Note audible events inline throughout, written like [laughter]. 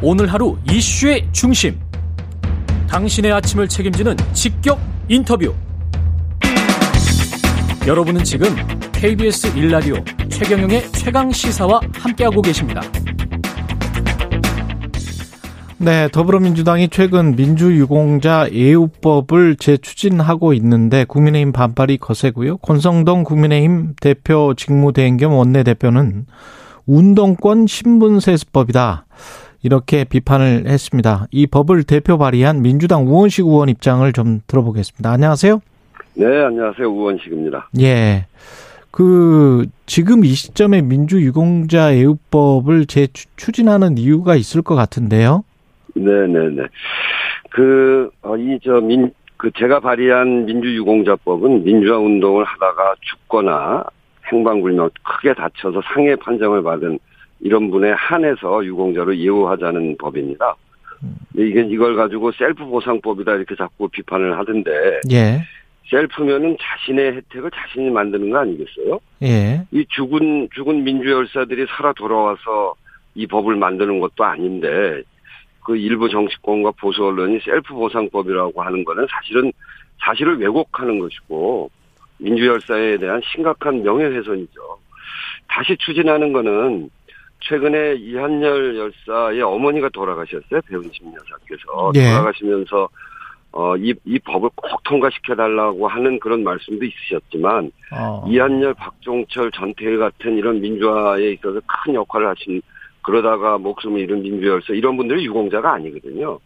오늘 하루 이슈의 중심. 당신의 아침을 책임지는 직격 인터뷰. 여러분은 지금 KBS 1라디오 최경영의 최강 시사와 함께하고 계십니다. 네, 더불어민주당이 최근 민주유공자 예우법을 재추진하고 있는데 국민의힘 반발이 거세고요. 권성동 국민의힘 대표 직무대행 겸 원내대표는 운동권 신분세습법이다. 이렇게 비판을 했습니다. 이 법을 대표 발의한 민주당 우원식 의원 입장을 좀 들어보겠습니다. 안녕하세요. 네, 안녕하세요. 우원식입니다. 예. 그 지금 이 시점에 민주유공자 예우법을 재추진하는 이유가 있을 것 같은데요. 네 네 네. 그, 어, 이, 저, 민, 그, 제가 발의한 민주유공자법은 민주화 운동을 하다가 죽거나 행방불명 크게 다쳐서 상해 판정을 받은 이런 분에 한해서 유공자로 예우하자는 법입니다. 이게 이걸 가지고 셀프 보상법이다 이렇게 자꾸 비판을 하던데. 예. 셀프면은 자신의 혜택을 자신이 만드는 거 아니겠어요? 예. 이 죽은, 죽은 민주 열사들이 살아 돌아와서 이 법을 만드는 것도 아닌데, 그 일부 정치권과 보수 언론이 셀프 보상법이라고 하는 거는 사실은 사실을 왜곡하는 것이고 민주 열사에 대한 심각한 명예훼손이죠. 다시 추진하는 거는 최근에 이한열 열사의 어머니가 돌아가셨어요. 배은심 여사께서 예. 돌아가시면서 어, 이, 이 법을 꼭 통과시켜달라고 하는 그런 말씀도 있으셨지만 어. 이한열, 박종철, 전태일 같은 이런 민주화에 있어서 큰 역할을 하신 그러다가 목숨을 잃은 민주열사 이런 분들이 유공자가 아니거든요.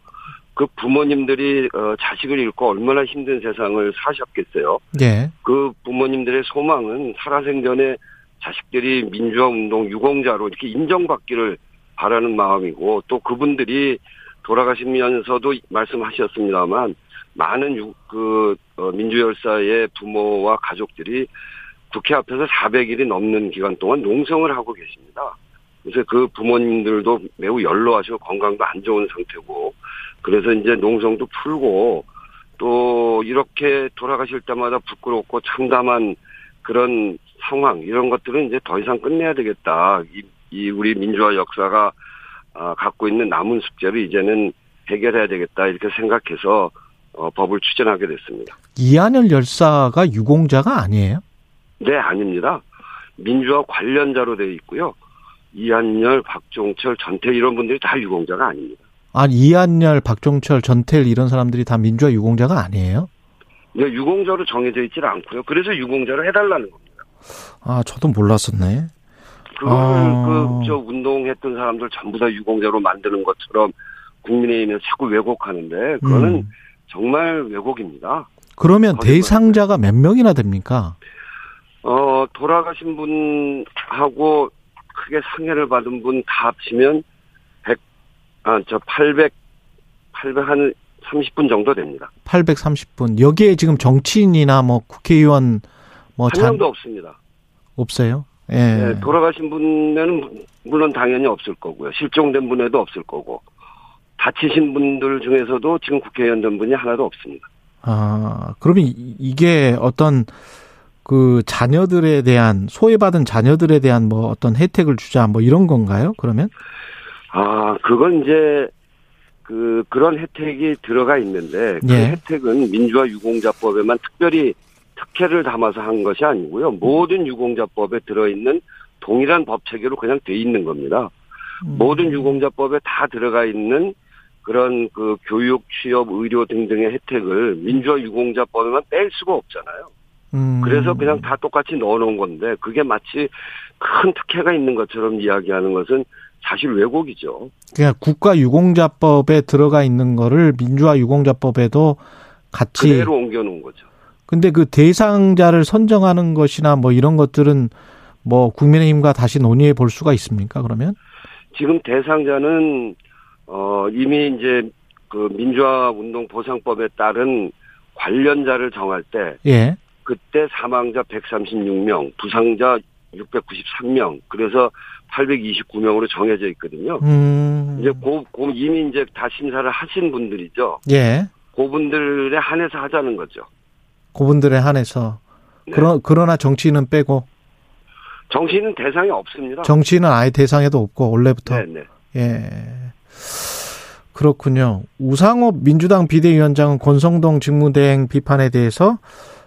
그 부모님들이 어, 자식을 잃고 얼마나 힘든 세상을 사셨겠어요. 예. 그 부모님들의 소망은 살아생전에 자식들이 민주화 운동 유공자로 이렇게 인정받기를 바라는 마음이고 또 그분들이 돌아가시면서도 말씀하셨습니다만 많은 유, 그 어, 민주열사의 부모와 가족들이 국회 앞에서 400일이 넘는 기간 동안 농성을 하고 계십니다. 그래서 그 부모님들도 매우 연로하시고 건강도 안 좋은 상태고 그래서 이제 농성도 풀고 또 이렇게 돌아가실 때마다 부끄럽고 참담한 그런 상황 이런 것들은 이제 더 이상 끝내야 되겠다. 이, 이 우리 민주화 역사가 아, 갖고 있는 남은 숙제를 이제는 해결해야 되겠다 이렇게 생각해서 어, 법을 추진하게 됐습니다. 이한열 열사가 유공자가 아니에요? 네, 아닙니다. 민주화 관련자로 되어 있고요. 이한열, 박종철, 전태 이런 분들이 다 유공자가 아닙니다. 아니 이한열, 박종철, 전태일 이런 사람들이 다 민주화 유공자가 아니에요? 근데 유공자로 정해져 있질 않고요. 그래서 유공자로 해달라는 겁니다. 아 저도 몰랐었네. 그거를 아. 그 저 운동했던 사람들 전부 다 유공자로 만드는 것처럼 국민의힘에서 자꾸 왜곡하는데 그거는 음. 정말 왜곡입니다. 그러면. 대상자가 몇 명이나 됩니까? 어 돌아가신 분하고 크게 상해를 받은 분 다 합치면 100, 아, 저 800, 800 한 30분 정도 됩니다. 830분. 여기에 지금 정치인이나 뭐 국회의원 뭐 한 잔- 명도 없습니다. 없어요? 예. 네, 돌아가신 분은 물론 당연히 없을 거고요. 실종된 분에도 없을 거고. 다치신 분들 중에서도 지금 국회의원 된 분이 하나도 없습니다. 아, 그러면 이- 이게 어떤 그 자녀들에 대한 소외받은 자녀들에 대한 뭐 어떤 혜택을 주자 뭐 이런 건가요? 그러면? 아, 그건 이제 그 그런 혜택이 들어가 있는데 그 예. 혜택은 민주화 유공자법에만 특별히 특혜를 담아서 한 것이 아니고요. 모든 유공자법에 들어 있는 동일한 법 체계로 그냥 돼 있는 겁니다. 음. 모든 유공자법에 다 들어가 있는 그런 그 교육, 취업, 의료 등등의 혜택을 민주화 유공자법에만 뺄 수가 없잖아요. 음. 그래서 그냥 다 똑같이 넣어놓은 건데 그게 마치 큰 특혜가 있는 것처럼 이야기하는 것은 사실 왜곡이죠. 그냥 국가 유공자법에 들어가 있는 거를 민주화 유공자법에도 같이 그대로 옮겨놓은 거죠. 근데 그 대상자를 선정하는 것이나 뭐 이런 것들은 뭐 국민의힘과 다시 논의해 볼 수가 있습니까? 그러면? 지금 대상자는 어 이미 이제 그 민주화 운동 보상법에 따른 관련자를 정할 때 예. 그때 사망자 136명, 부상자 693명, 그래서 829명으로 정해져 있거든요. 음. 이제 고, 고 이미 이제 다 심사를 하신 분들이죠. 예. 그분들에 한해서 하자는 거죠. 그분들에 한해서 네. 그러, 그러나 정치인은 빼고 정치인은 대상이 없습니다. 정치인은 아예 대상에도 없고 원래부터 네, 네. 예. 그렇군요. 우상호 민주당 비대위원장은 권성동 직무대행 비판에 대해서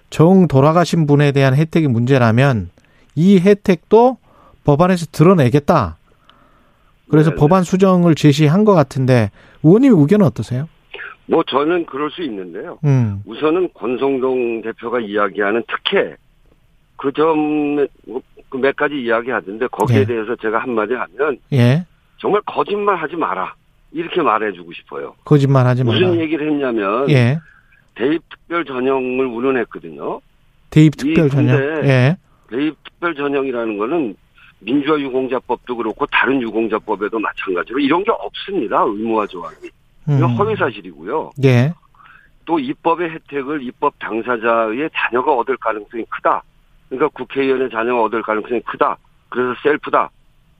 정 돌아가신 분에 대한 혜택이 문제라면 이 혜택도 법안에서 드러내겠다. 그래서 네네. 법안 수정을 제시한 것 같은데 의원님 의견은 어떠세요? 뭐 저는 그럴 수 있는데요. 음, 우선은 권성동 대표가 이야기하는 특혜 그점그몇 가지 이야기하던데 거기에 예. 대해서 제가 한마디 하면 예, 정말 거짓말 하지 마라 이렇게 말해주고 싶어요. 거짓말 하지 마라. 무슨 얘기를 했냐면 예, 대입 특별 전형을 운운했거든요. 대입 특별 전형. 예, 대입 특별 전형이라는 거는 민주화 유공자법도 그렇고 다른 유공자법에도 마찬가지로 이런 게 없습니다. 의무화 조항이. 음, 허위 사실이고요. 예, 또 입법의 혜택을 입법 당사자의 자녀가 얻을 가능성이 크다. 그러니까 국회의원의 자녀가 얻을 가능성이 크다. 그래서 셀프다.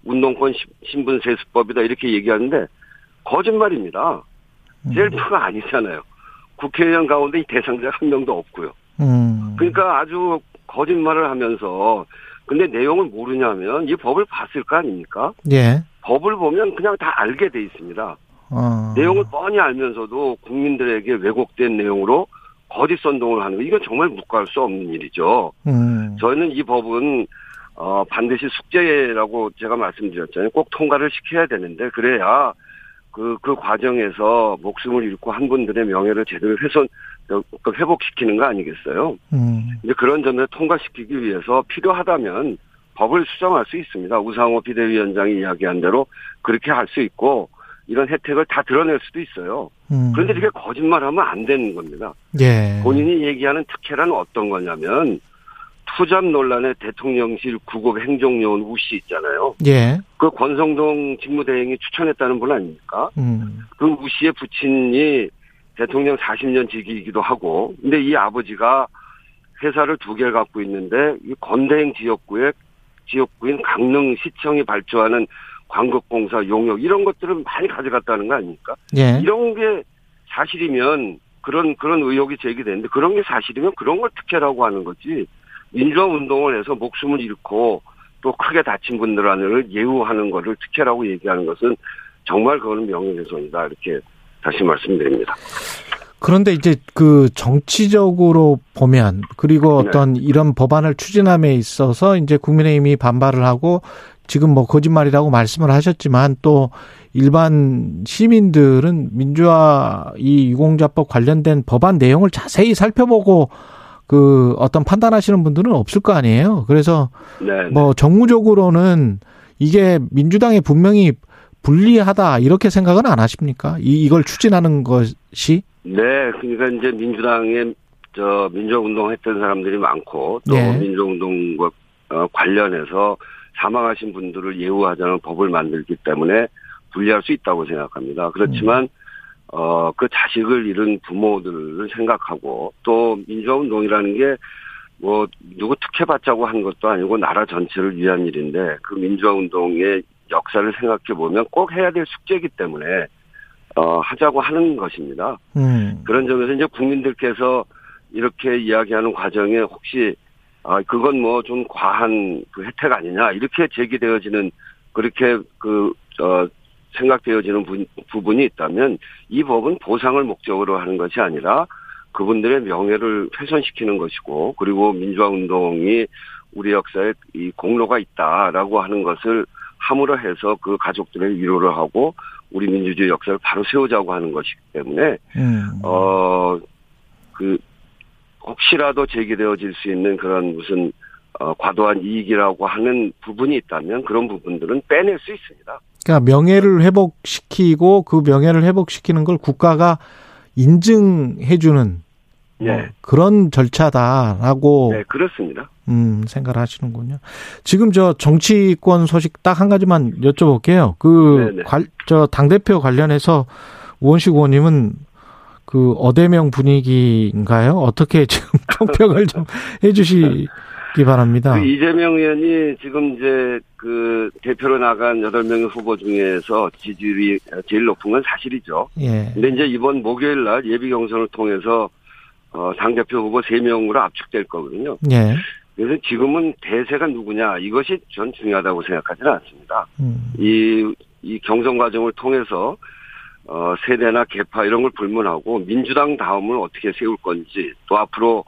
운동권 시- 신분 세수법이다. 이렇게 얘기하는데 거짓말입니다. 음, 셀프가 아니잖아요. 국회의원 가운데 이 대상자가 한 명도 없고요. 음, 그러니까 아주 거짓말을 하면서 근데 내용을 모르냐면 이 법을 봤을 거 아닙니까? 예, 법을 보면 그냥 다 알게 돼 있습니다. 어, 내용을 뻔히 알면서도 국민들에게 왜곡된 내용으로 거짓 선동을 하는 거 이건 정말 묵과할 수 없는 일이죠. 음, 저희는 이 법은 어, 반드시 숙제라고 제가 말씀드렸잖아요. 꼭 통과를 시켜야 되는데 그래야 그, 그 과정에서 목숨을 잃고 한 분들의 명예를 제대로 훼손, 어, 그 회복시키는 거 아니겠어요? 음, 이제 그런 점에 통과시키기 위해서 필요하다면 법을 수정할 수 있습니다. 우상호 비대위원장이 이야기한 대로 그렇게 할 수 있고 이런 혜택을 다 드러낼 수도 있어요. 음, 그런데 이렇게 거짓말하면 안 되는 겁니다. 예, 본인이 얘기하는 특혜란 어떤 거냐면 투잡 논란의 대통령실 구급 행정요원 우씨 있잖아요. 예, 그 권성동 직무대행이 추천했다는 분 아닙니까? 음, 그 우씨의 부친이 대통령 40년 지기이기도 하고, 근데 이 아버지가 회사를 두 개를 갖고 있는데, 이 건대행 지역구에, 지역구인 강릉시청이 발주하는 광급공사 용역, 이런 것들을 많이 가져갔다는 거 아닙니까? 예, 이런 게 사실이면, 그런, 그런 의혹이 제기되는데, 그런 게 사실이면 그런 걸 특혜라고 하는 거지, 민주화 운동을 해서 목숨을 잃고, 또 크게 다친 분들을 예우하는 거를 특혜라고 얘기하는 것은 정말 그거는 명예훼손이다. 이렇게 다시 말씀드립니다. 그런데 이제 그 정치적으로 보면 그리고 네. 어떤 이런 법안을 추진함에 있어서 이제 국민의힘이 반발을 하고 지금 뭐 거짓말이라고 말씀을 하셨지만 또 일반 시민들은 민주화 이 유공자법 관련된 법안 내용을 자세히 살펴보고 그 어떤 판단하시는 분들은 없을 거 아니에요. 그래서 네. 뭐 정무적으로는 이게 민주당에 분명히 불리하다 이렇게 생각은 안 하십니까? 이 이걸 추진하는 것이 네. 그러니까 이제 민주당에 저 민주운동 했던 사람들이 많고 또 네. 민주운동과 어, 관련해서 사망하신 분들을 예우하자는 법을 만들기 때문에 불리할 수 있다고 생각합니다. 그렇지만 어, 그 자식을 잃은 부모들을 생각하고 또 민주화운동이라는 게 뭐 누구 특혜 받자고 한 것도 아니고 나라 전체를 위한 일인데 그 민주화운동의 역사를 생각해 보면 꼭 해야 될 숙제이기 때문에 어, 하자고 하는 것입니다. 음. 그런 점에서 이제 국민들께서 이렇게 이야기하는 과정에 혹시 아 그건 뭐 좀 과한 그 혜택 아니냐 이렇게 제기되어지는 그렇게 그 어 생각되어지는 부, 부분이 있다면 이 법은 보상을 목적으로 하는 것이 아니라 그분들의 명예를 훼손시키는 것이고 그리고 민주화 운동이 우리 역사에 이 공로가 있다라고 하는 것을 함으로 해서 그 가족들의 위로를 하고 우리 민주주의 역사를 바로 세우자고 하는 것이기 때문에 음. 어, 그, 혹시라도 제기되어질 수 있는 그런 무슨, 어, 과도한 이익이라고 하는 부분이 있다면 그런 부분들은 빼낼 수 있습니다. 그러니까 명예를 회복시키고 그 명예를 회복시키는 걸 국가가 인증해주는 뭐 네. 그런 절차다라고 네, 그렇습니다. 음, 생각을 하시는군요. 지금 저 정치권 소식 딱 한 가지만 여쭤볼게요. 그, 네네. 관, 저, 당 대표 관련해서 우원식 의원님은 그 어대명 분위기인가요? 어떻게 지금 [laughs] 총평을 좀 해주시기 바랍니다. 그 이재명 의원이 지금 이제 그 대표로 나간 8명의 후보 중에서 지지율이 제일 높은 건 사실이죠. 예. 근데 이제 이번 목요일 날 예비 경선을 통해서 어, 당대표 후보 3명으로 압축될 거거든요. 예. 그래서 지금은 대세가 누구냐 이것이 전 중요하다고 생각하지는 않습니다. 음, 이, 이 경선 과정을 통해서 어, 세대나 계파 이런 걸 불문하고 민주당 다음을 어떻게 세울 건지 또 앞으로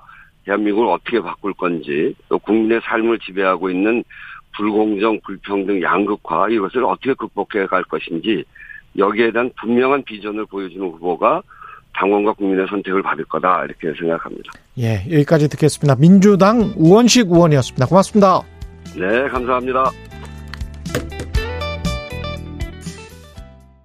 대한민국을 어떻게 바꿀 건지 또 국민의 삶을 지배하고 있는 불공정, 불평등, 양극화 이것을 어떻게 극복해 갈 것인지 여기에 대한 분명한 비전을 보여주는 후보가 당원과 국민의 선택을 받을 거다 이렇게 생각합니다. 예, 여기까지 듣겠습니다. 민주당 우원식 의원이었습니다. 고맙습니다. 네, 감사합니다.